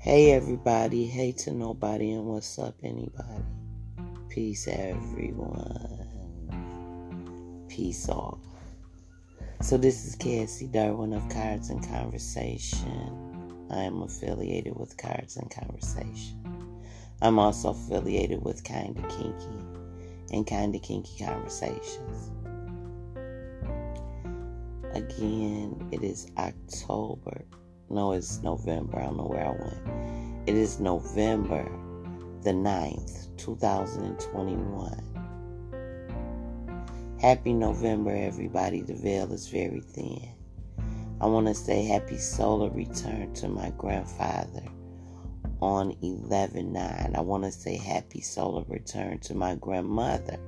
Hey everybody, hey to nobody, and what's up anybody? Peace everyone. Peace all. So this is Cassie Durwin of Cards and Conversation. I am affiliated with Cards and Conversation. I'm also affiliated with Kinda Kinky and Kinda Kinky Conversations. Again, it is October no, it's November. I don't know where I went. It is November the 9th, 2021. Happy November, everybody. The veil is very thin. I want to say happy solar return to my grandfather on 11 9. I want to say happy solar return to my grandmother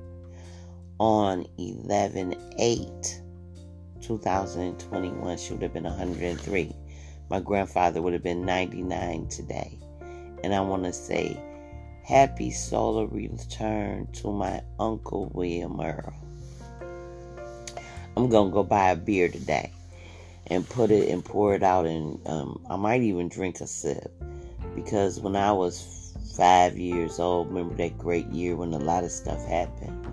on 11 8, 2021. She would have been 103 my grandfather would have been 99 today. And I want to say happy solar return to my Uncle William Earl. I'm going to go buy a beer today and put it and pour it out. And um, I might even drink a sip. Because when I was five years old, remember that great year when a lot of stuff happened?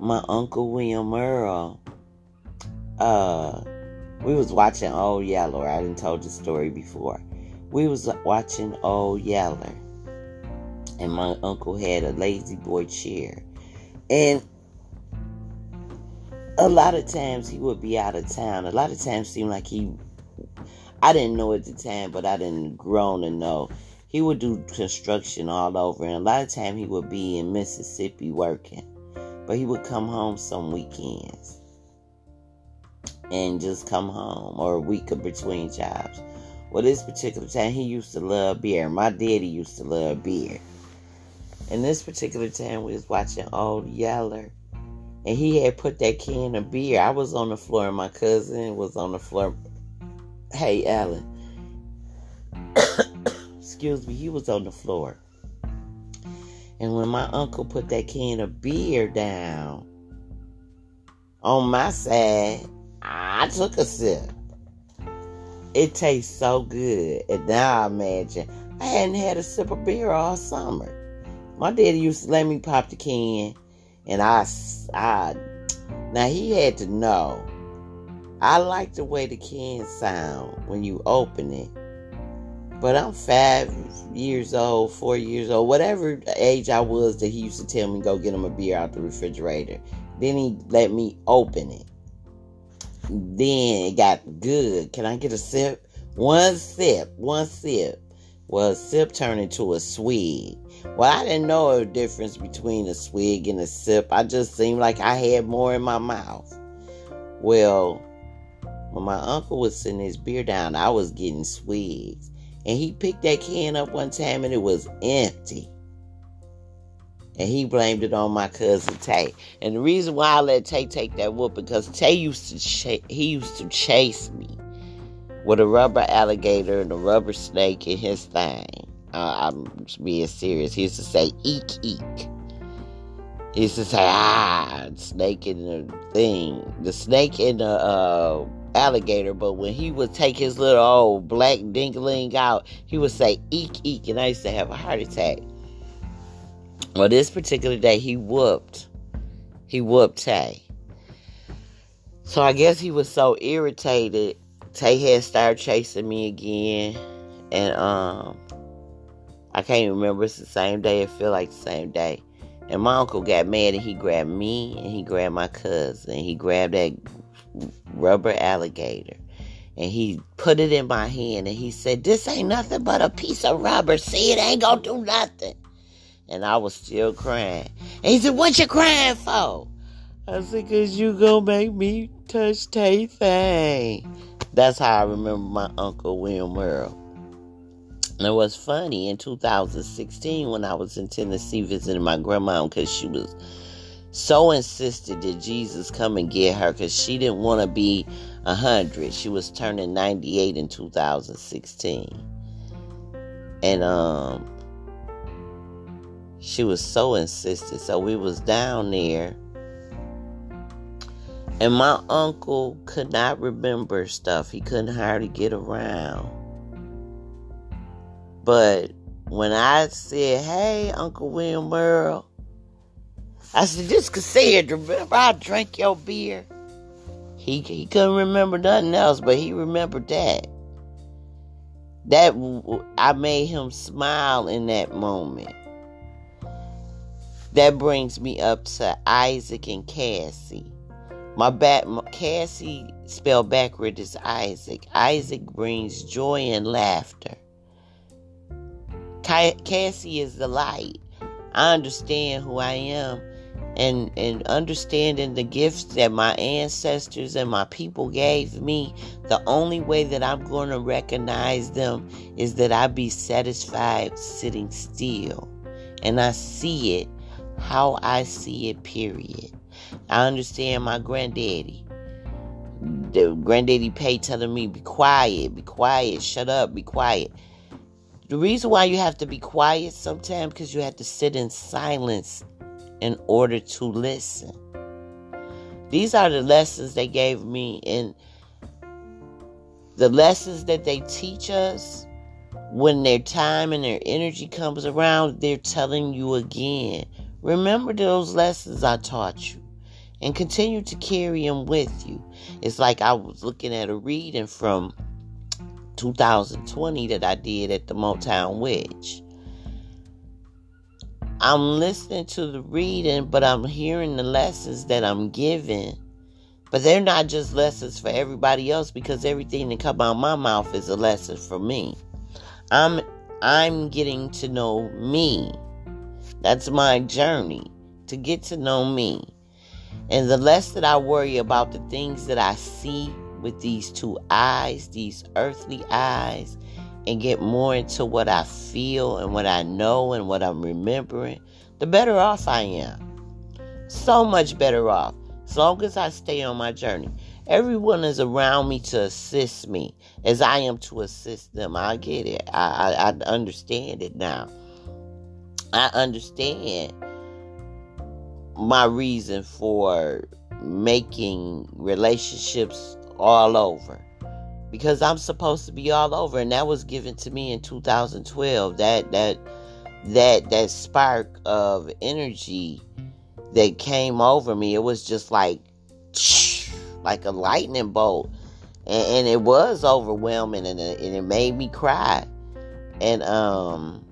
My Uncle William Earl, uh, we was watching Old Yeller. I didn't told the story before. We was watching Old Yeller, and my uncle had a La-Z-Boy chair, and a lot of times he would be out of town. A lot of times seemed like he. I didn't know at the time, but I didn't grown to know. He would do construction all over, and a lot of time he would be in Mississippi working, but he would come home some weekends and just come home or a week of between jobs. Well, this particular time, he used to love beer. My daddy used to love beer. And this particular time, we was watching Old Yeller. And he had put that can of beer. I was on the floor, and my cousin was on the floor. Hey, Alan. Excuse me, he was on the floor. And when my uncle put that can of beer down on my side, I took a sip. It tastes so good. And now I imagine I hadn't had a sip of beer all summer. My daddy used to let me pop the can, and I, I, now he had to know. I like the way the can sound when you open it. But I'm five years old, four years old, whatever age I was that he used to tell me go get him a beer out the refrigerator. Then he let me open it. Then it got good. Can I get a sip? One sip, one sip. Well, a sip turned into a swig. Well, I didn't know a difference between a swig and a sip. I just seemed like I had more in my mouth. Well, when my uncle was sitting his beer down, I was getting swigs. And he picked that can up one time and it was empty and he blamed it on my cousin Tay. And the reason why I let Tay take that whoop because Tay used to he used to chase me with a rubber alligator and a rubber snake in his thing. Uh, I'm being serious. He used to say eek eek. He used to say ah snake in the thing, the snake in the uh, alligator. But when he would take his little old black dingling out, he would say eek eek, and I used to have a heart attack. Well, this particular day, he whooped. He whooped Tay. So I guess he was so irritated. Tay had started chasing me again. And um I can't remember it's the same day. It feel like the same day. And my uncle got mad and he grabbed me and he grabbed my cousin. And he grabbed that rubber alligator and he put it in my hand and he said, This ain't nothing but a piece of rubber. See, it ain't gonna do nothing and I was still crying. And he said, What you crying for? I said, Cause you gonna make me touch Tay thing. That's how I remember my uncle William Earl. And it was funny in 2016 when I was in Tennessee visiting my grandma because she was so insisted that Jesus come and get her because she didn't want to be 100. She was turning 98 in 2016. And um she was so insistent. So we was down there. And my uncle could not remember stuff. He couldn't hardly get around. But when I said, hey, Uncle William Merle, I said, this Cassandra, remember I drank your beer? He, he couldn't remember nothing else, but he remembered that. That I made him smile in that moment. That brings me up to Isaac and Cassie. My back, Cassie spelled backward is Isaac. Isaac brings joy and laughter. Cassie is the light. I understand who I am and and understanding the gifts that my ancestors and my people gave me the only way that i'm going to recognize them is that i be satisfied sitting still and i see it how i see it period i understand my granddaddy the granddaddy pay telling me be quiet be quiet shut up be quiet the reason why you have to be quiet sometimes because you have to sit in silence in order to listen. These are the lessons they gave me, and the lessons that they teach us when their time and their energy comes around, they're telling you again. Remember those lessons I taught you and continue to carry them with you. It's like I was looking at a reading from 2020 that I did at the Motown Witch. I'm listening to the reading, but I'm hearing the lessons that I'm giving. But they're not just lessons for everybody else because everything that come out my mouth is a lesson for me. I'm I'm getting to know me. That's my journey to get to know me. And the less that I worry about the things that I see with these two eyes, these earthly eyes, and get more into what I feel and what I know and what I'm remembering, the better off I am. So much better off. As long as I stay on my journey. Everyone is around me to assist me as I am to assist them. I get it. I, I, I understand it now. I understand my reason for making relationships all over. Because I'm supposed to be all over and that was given to me in 2012 that that that that spark of energy that came over me it was just like like a lightning bolt. And, and it was overwhelming and and it made me cry. And um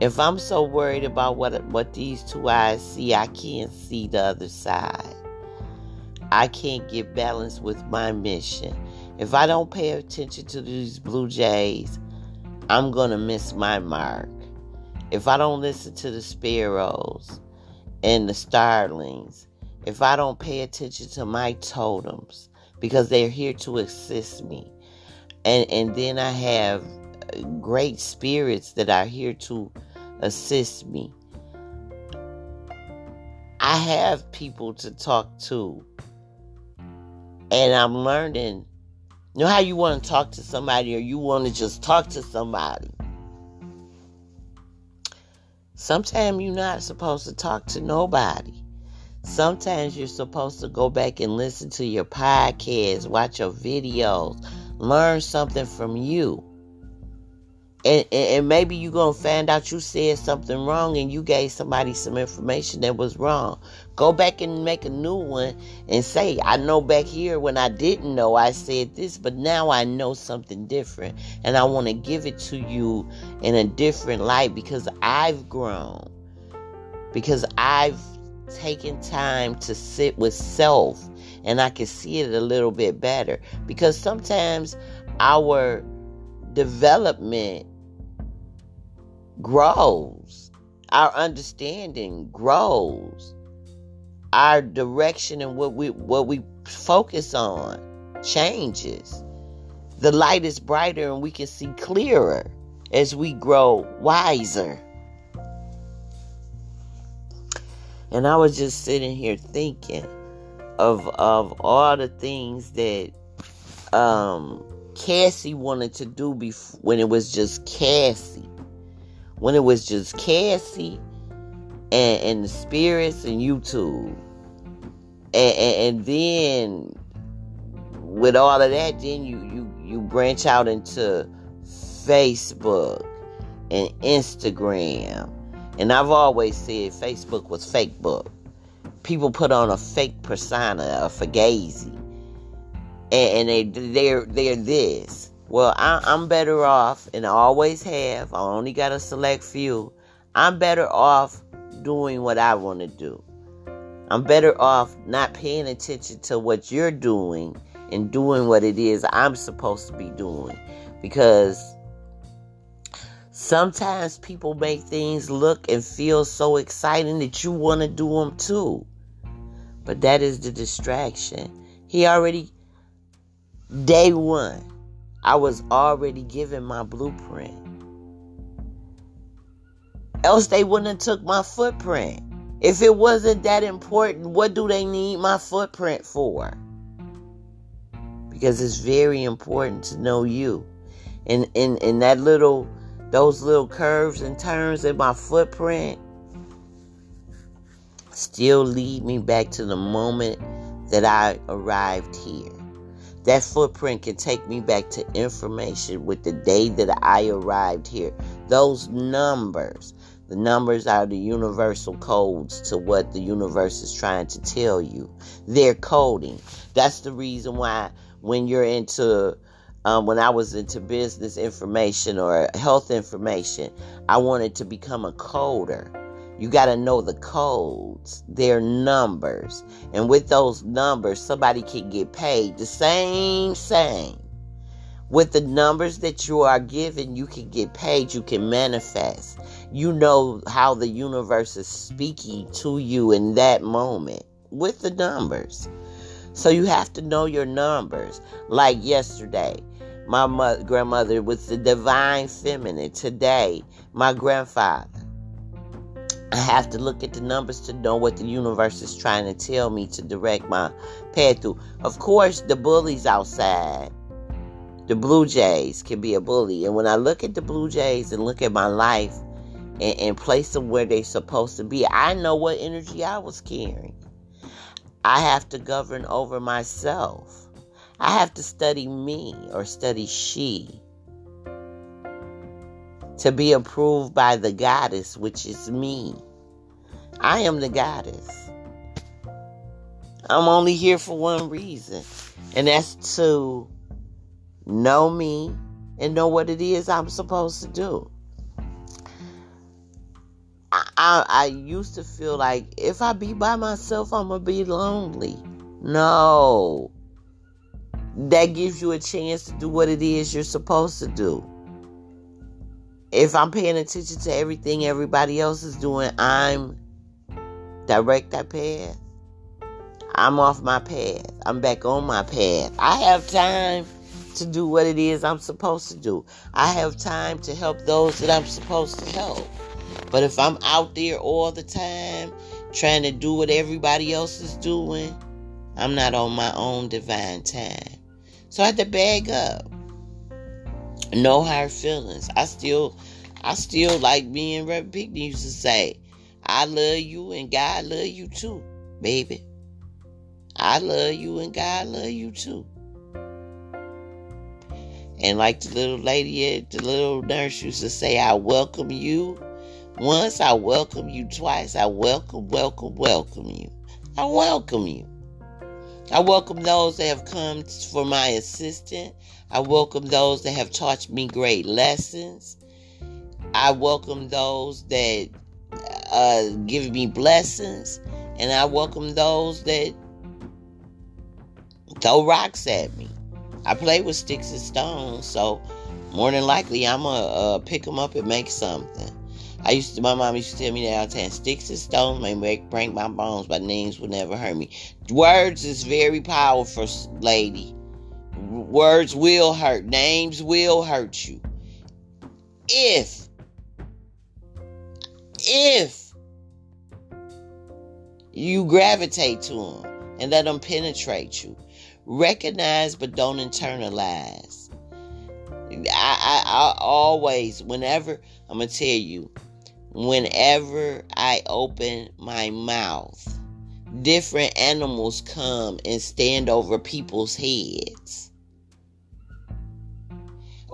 if I'm so worried about what what these two eyes see, I can't see the other side. I can't get balance with my mission. If I don't pay attention to these Blue Jays, I'm going to miss my mark. If I don't listen to the sparrows and the starlings, if I don't pay attention to my totems, because they're here to assist me, and, and then I have great spirits that are here to assist me. I have people to talk to and I'm learning. You know how you want to talk to somebody or you want to just talk to somebody. Sometimes you're not supposed to talk to nobody. Sometimes you're supposed to go back and listen to your podcast, watch your videos, learn something from you and, and maybe you're to find out you said something wrong and you gave somebody some information that was wrong. Go back and make a new one and say, I know back here when I didn't know I said this, but now I know something different. And I want to give it to you in a different light because I've grown. Because I've taken time to sit with self and I can see it a little bit better. Because sometimes our development grows, our understanding grows, our direction and what we what we focus on changes. The light is brighter and we can see clearer as we grow wiser. And I was just sitting here thinking of of all the things that um Cassie wanted to do before when it was just Cassie when it was just Cassie and, and the spirits and YouTube. And, and, and, then with all of that, then you, you, you branch out into Facebook and Instagram. And I've always said Facebook was fake book. People put on a fake persona, a fugazi. And, and they they're they're this. Well, I, I'm better off, and I always have. I only got a select few. I'm better off doing what I want to do. I'm better off not paying attention to what you're doing and doing what it is I'm supposed to be doing. Because sometimes people make things look and feel so exciting that you want to do them too. But that is the distraction. He already, day one, I was already given my blueprint. Else they wouldn't have took my footprint. If it wasn't that important, what do they need my footprint for? Because it's very important to know you. And in, in that little those little curves and turns in my footprint still lead me back to the moment that I arrived here. That footprint can take me back to information with the day that I arrived here. Those numbers, the numbers are the universal codes to what the universe is trying to tell you. They're coding. That's the reason why when you're into um, when I was into business information or health information, I wanted to become a coder. You got to know the codes, their numbers. And with those numbers, somebody can get paid the same, same. With the numbers that you are given, you can get paid, you can manifest. You know how the universe is speaking to you in that moment with the numbers. So you have to know your numbers. Like yesterday, my mother, grandmother was the divine feminine. Today, my grandfather. I have to look at the numbers to know what the universe is trying to tell me to direct my path through. Of course, the bullies outside, the Blue Jays can be a bully. And when I look at the Blue Jays and look at my life and, and place them where they're supposed to be, I know what energy I was carrying. I have to govern over myself. I have to study me or study she to be approved by the goddess, which is me. I am the goddess. I'm only here for one reason, and that's to know me and know what it is I'm supposed to do. I, I, used to feel like if I be by myself, I'm gonna be lonely. No, that gives you a chance to do what it is you're supposed to do. If I'm paying attention to everything everybody else is doing, I'm direct that path. I'm off my path. I'm back on my path. I have time to do what it is I'm supposed to do. I have time to help those that I'm supposed to help. But if I'm out there all the time trying to do what everybody else is doing, I'm not on my own divine time. So I had to bag up. No hard feelings. I still I still like and Reverend Pinkney used to say, I love you and God love you too, baby. I love you and God love you too. And like the little lady at the little nurse used to say, I welcome you once, I welcome you twice, I welcome, welcome, welcome you. I welcome you. I welcome those that have come for my assistance. I welcome those that have taught me great lessons. I welcome those that uh, give me blessings. And I welcome those that throw rocks at me. I play with sticks and stones, so more than likely I'm to uh, pick them up and make something. I used to, my mom used to tell me that all the time, sticks and stones may break, break my bones, but names will never hurt me. Words is very powerful, lady. Words will hurt. Names will hurt you. If, if you gravitate to them and let them penetrate you, recognize but don't internalize. I, I, I always, whenever, I'm going to tell you, whenever I open my mouth, different animals come and stand over people's heads.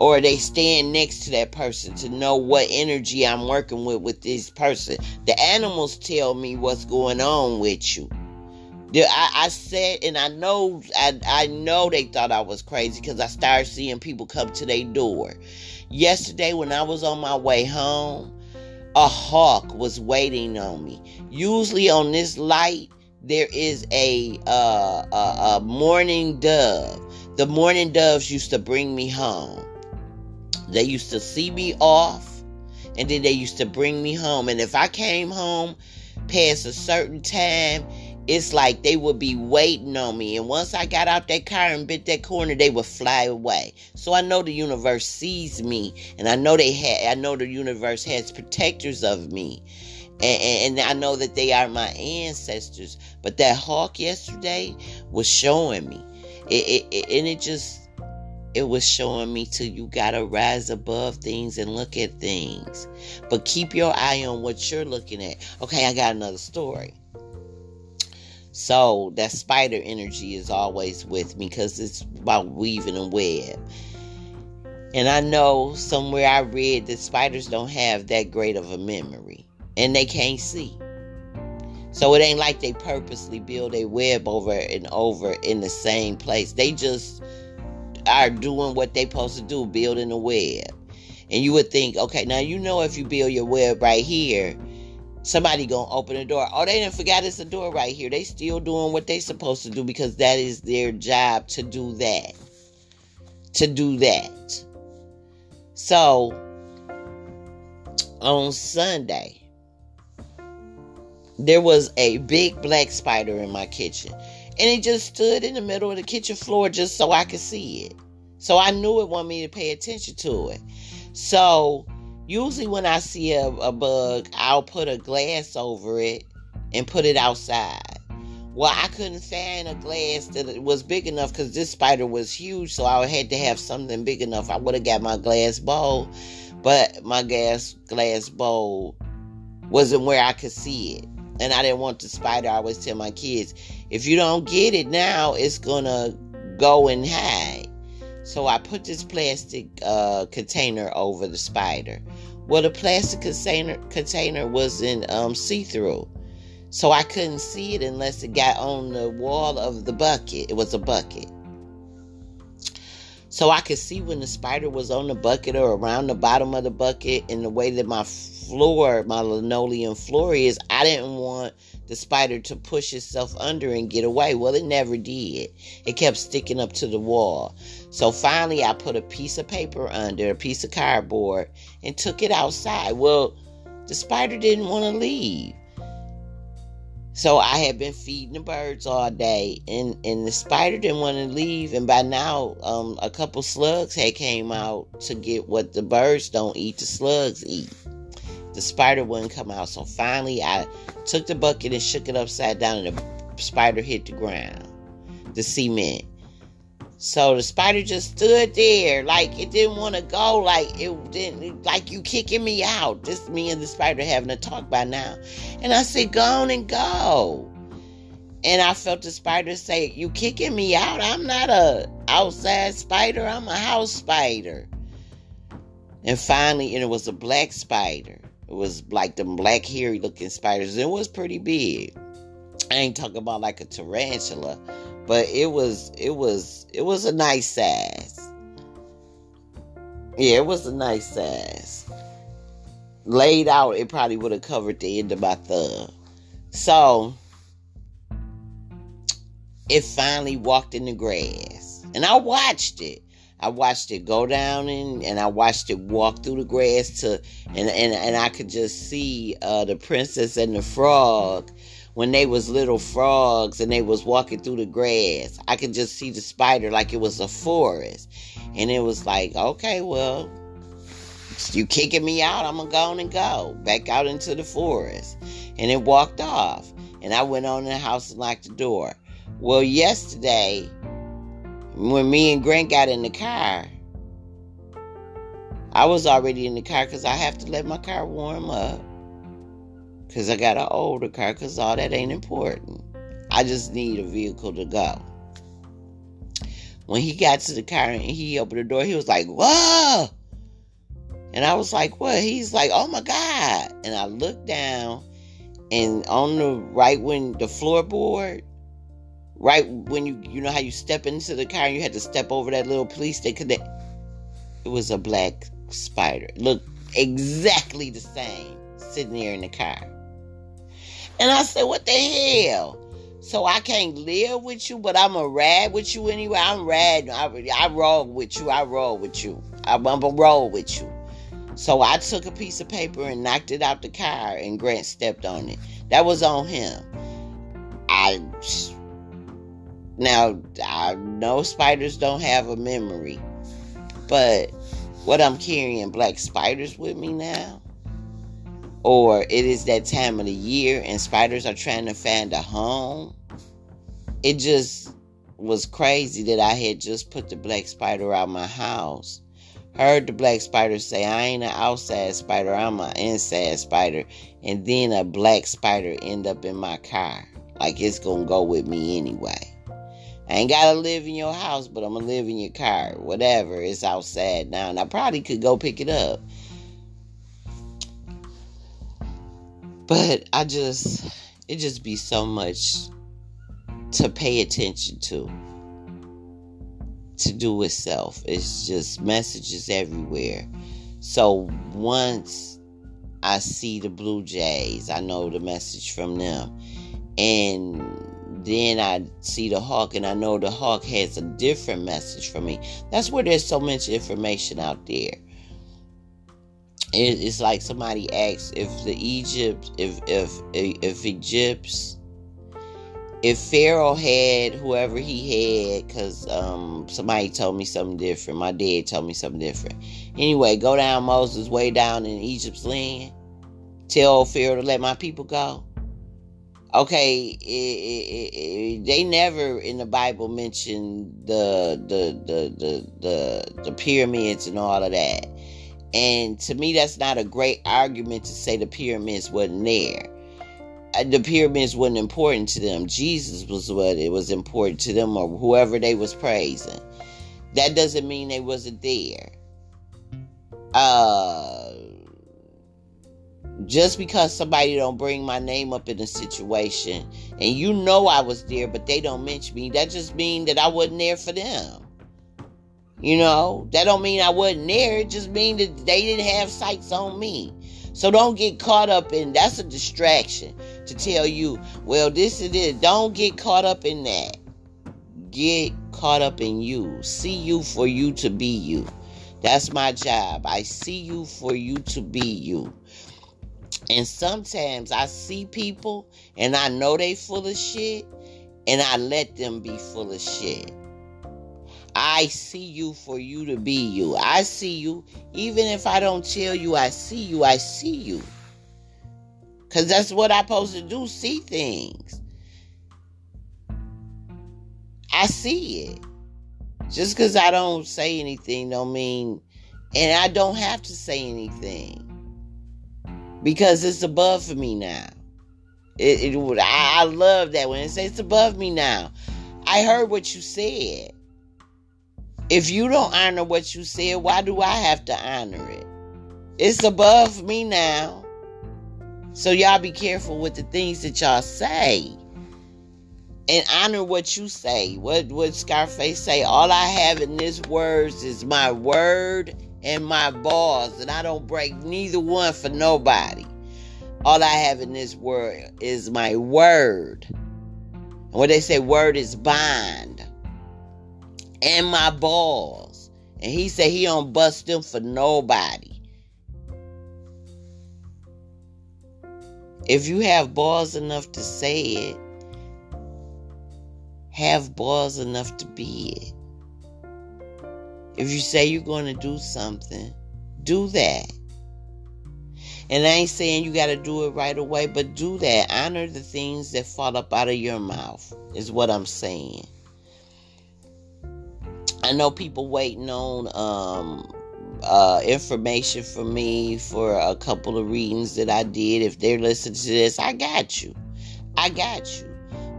Or they stand next to that person to know what energy I'm working with with this person. The animals tell me what's going on with you. I, I said, and I know, I, I know they thought I was crazy because I started seeing people come to their door. Yesterday, when I was on my way home, a hawk was waiting on me. Usually on this light, there is a, uh, a, a mourning dove. The mourning doves used to bring me home. They used to see me off, and then they used to bring me home. And if I came home past a certain time, it's like they would be waiting on me. And once I got out that car and bit that corner, they would fly away. So I know the universe sees me, and I know they had. I know the universe has protectors of me, and, and I know that they are my ancestors. But that hawk yesterday was showing me, it, it, it and it just it was showing me to you gotta rise above things and look at things but keep your eye on what you're looking at okay i got another story so that spider energy is always with me because it's about weaving a web. And I know somewhere I read that spiders don't have that great of a memory and they can't see. So it ain't like they purposely build a web over and over in the same place. They just are doing what they supposed to do, building a web. And you would think, okay, now you know if you build your web right here, somebody gonna open the door. Oh, they didn't forget it's a door right here. They still doing what they supposed to do because that is their job to do that. To do that. So on Sunday, there was a big black spider in my kitchen. And it just stood in the middle of the kitchen floor just so I could see it. So I knew it wanted me to pay attention to it. So Usually, when I see a, a bug, I'll put a glass over it and put it outside. Well, I couldn't find a glass that was big enough because this spider was huge, so I had to have something big enough. I would have got my glass bowl, but my gas glass bowl wasn't where I could see it. And I didn't want the spider. I always tell my kids, if you don't get it now, it's gonna go and hide. So I put this plastic uh, container over the spider. Well, the plastic container container was in um, see through, so I couldn't see it unless it got on the wall of the bucket. It was a bucket. So I could see when the spider was on the bucket or around the bottom of the bucket, and the way that my floor, my linoleum floor is, I didn't want the spider to push itself under and get away. Well, it never did. It kept sticking up to the wall. So finally, I put a piece of paper under, a piece of cardboard, and took it outside. Well, the spider didn't want to leave. So I had been feeding the birds all day, and, and the spider didn't want to leave. And by now, um, a couple slugs had came out to get what the birds don't eat. The slugs eat the spider wouldn't come out. So finally, I took the bucket and shook it upside down, and the spider hit the ground, the cement. So the spider just stood there, like it didn't want to go, like it didn't, like you kicking me out. Just me and the spider having a talk by now. And I said, go on and go. And I felt the spider say, You kicking me out? I'm not a outside spider, I'm a house spider. And finally, and it was a black spider. It was like them black hairy looking spiders. It was pretty big. I ain't talking about like a tarantula, but it was it was it was a nice size. Yeah, it was a nice size. Laid out, it probably would have covered the end of my thumb. So it finally walked in the grass. And I watched it. I watched it go down and, and I watched it walk through the grass to and and, and I could just see uh, the princess and the frog when they was little frogs and they was walking through the grass. I could just see the spider like it was a forest. And it was like, okay, well, you kicking me out, I'm gonna go on and go back out into the forest. And it walked off. And I went on in the house and locked the door. Well, yesterday when me and Grant got in the car, I was already in the car because I have to let my car warm up. Because I got an older car because all that ain't important. I just need a vehicle to go. When he got to the car and he opened the door, he was like, Whoa! And I was like, What? He's like, Oh my God. And I looked down and on the right when the floorboard, right when you you know how you step into the car and you had to step over that little police station, it was a black spider. It looked exactly the same sitting there in the car. And I said, What the hell? So I can't live with you, but I'm a ride with you anyway. I'm rad. I, I roll with you. I roll with you. I'm, I'm a roll with you. So I took a piece of paper and knocked it out the car, and Grant stepped on it. That was on him. I now I know spiders don't have a memory, but what I'm carrying black spiders with me now, or it is that time of the year and spiders are trying to find a home. It just was crazy that I had just put the black spider out my house. Heard the black spider say, I ain't an outside spider, I'm an inside spider. And then a black spider end up in my car. Like it's gonna go with me anyway. I ain't gotta live in your house, but I'm gonna live in your car. Whatever, it's outside now. And I probably could go pick it up. But I just, it just be so much to pay attention to. To do with self. It's just messages everywhere. So once I see the Blue Jays, I know the message from them. And then I see the hawk and I know the hawk has a different message for me. That's where there's so much information out there it's like somebody asks if the Egypt, if if if Egypt's, if Pharaoh had whoever he had, because um somebody told me something different. My dad told me something different. Anyway, go down Moses way down in Egypt's land. Tell Pharaoh to let my people go. Okay, it, it, it, they never in the Bible mention the the the the the, the pyramids and all of that and to me, that's not a great argument to say the pyramids wasn't there. Uh, the pyramids wasn't important to them. Jesus was what it was important to them, or whoever they was praising. That doesn't mean they wasn't there. Uh, just because somebody don't bring my name up in a situation, and you know I was there, but they don't mention me, that just mean that I wasn't there for them. You know, that don't mean I wasn't there. It just mean that they didn't have sights on me. So don't get caught up in that's a distraction to tell you, well, this is it. Don't get caught up in that. Get caught up in you. See you for you to be you. That's my job. I see you for you to be you. And sometimes I see people and I know they full of shit and I let them be full of shit. I see you for you to be you. I see you. Even if I don't tell you I see you, I see you. Because that's what I'm supposed to do see things. I see it. Just because I don't say anything don't mean, and I don't have to say anything because it's above for me now. It, it I, I love that when it says it's above me now. I heard what you said. If you don't honor what you said, why do I have to honor it? It's above me now. So y'all be careful with the things that y'all say. And honor what you say. What would Scarface say? All I have in this words is my word and my balls. And I don't break neither one for nobody. All I have in this world is my word. And what they say, word is bond and my balls. And he said he don't bust them for nobody. If you have balls enough to say it, have balls enough to be it. If you say you're going to do something, do that. And I ain't saying you got to do it right away, but do that. Honor the things that fall up out of your mouth, is what I'm saying. I know people waiting on um, uh, information from me for a couple of readings that I did. If they're listening to this, I got you. I got you.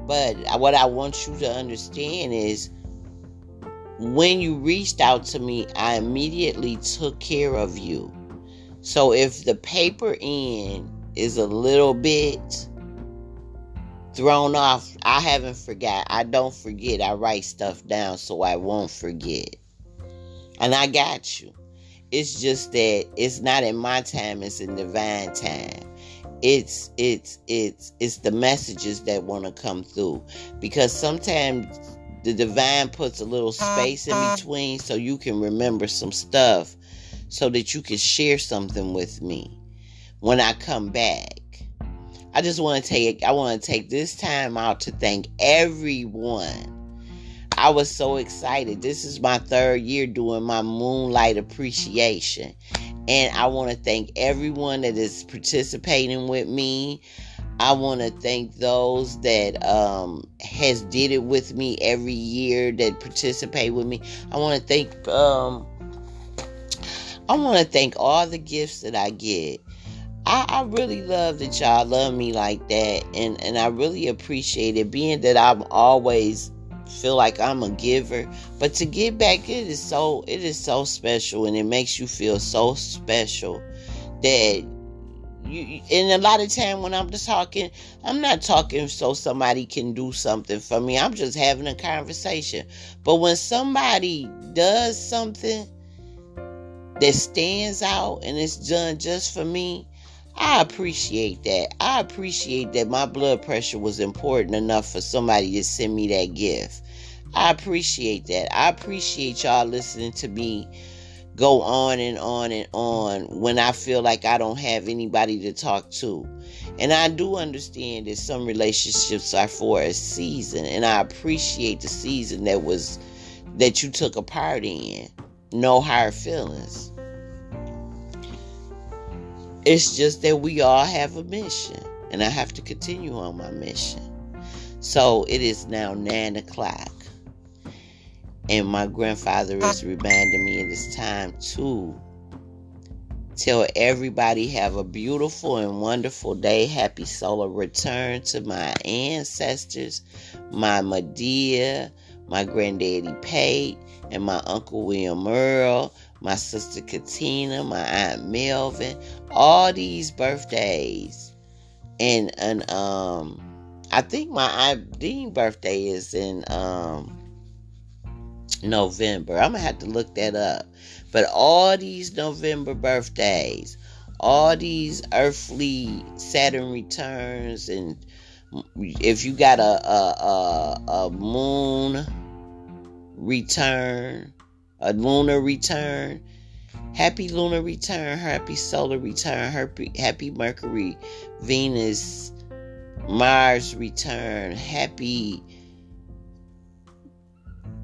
But what I want you to understand is when you reached out to me, I immediately took care of you. So if the paper end is a little bit thrown off, I haven't forgot. I don't forget. I write stuff down so I won't forget. And I got you. It's just that it's not in my time, it's in divine time. It's it's it's it's the messages that want to come through. Because sometimes the divine puts a little space in between so you can remember some stuff so that you can share something with me when I come back. I just want to take I want to take this time out to thank everyone. I was so excited. This is my third year doing my moonlight appreciation. And I want to thank everyone that is participating with me. I want to thank those that um, has did it with me every year that participate with me. I want to thank um, I want to thank all the gifts that I get. I, I, really love that y'all love me like that, and and I really appreciate it. Being that I'm always feel like I'm a giver, but to give back, it is so it is so special, and it makes you feel so special that you. And a lot of time when I'm just talking, I'm not talking so somebody can do something for me. I'm just having a conversation. But when somebody does something that stands out and it's done just for me, I appreciate that. I appreciate that my blood pressure was important enough for somebody to send me that gift. I appreciate that. I appreciate y'all listening to me go on and on and on when I feel like I don't have anybody to talk to. And I do understand that some relationships are for a season, and I appreciate the season that was that you took a part in. No higher feelings. It's just that we all have a mission, and I have to continue on my mission. So it is now nine o'clock, and my grandfather is reminding me it is time to tell everybody have a beautiful and wonderful day. Happy solar return to my ancestors, my Medea, my granddaddy Pate, and my uncle William Earl my sister Katina, my aunt Melvin, all these birthdays. And and um I think my aunt Dean birthday is in um November. I'm gonna have to look that up. But all these November birthdays, all these earthly Saturn returns, and if you got a a, a, a moon return, a lunar return. Happy lunar return, happy solar return, happy, happy Mercury, Venus, Mars return, happy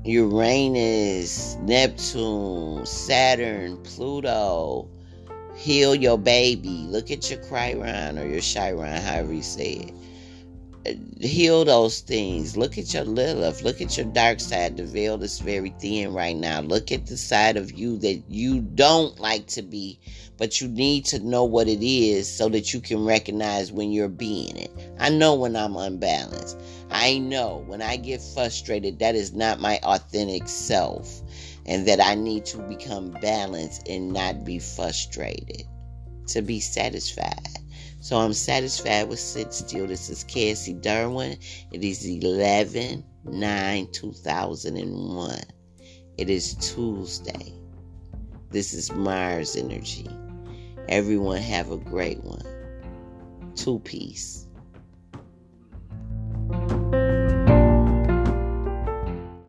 Uranus, Neptune, Saturn, Pluto. Heal your baby. Look at your Chiron or your Chiron, however you say it heal those things. Look at your Lilith. Look at your dark side. The veil is very thin right now. Look at the side of you that you don't like to be, but you need to know what it is so that you can recognize when you're being it. I know when I'm unbalanced. I know when I get frustrated, that is not my authentic self, and that I need to become balanced and not be frustrated to be satisfied. So I'm satisfied with sit still. This is Cassie Durwin. It is 11 9 2001. It is Tuesday. This is Mars energy. Everyone have a great one. Two peace.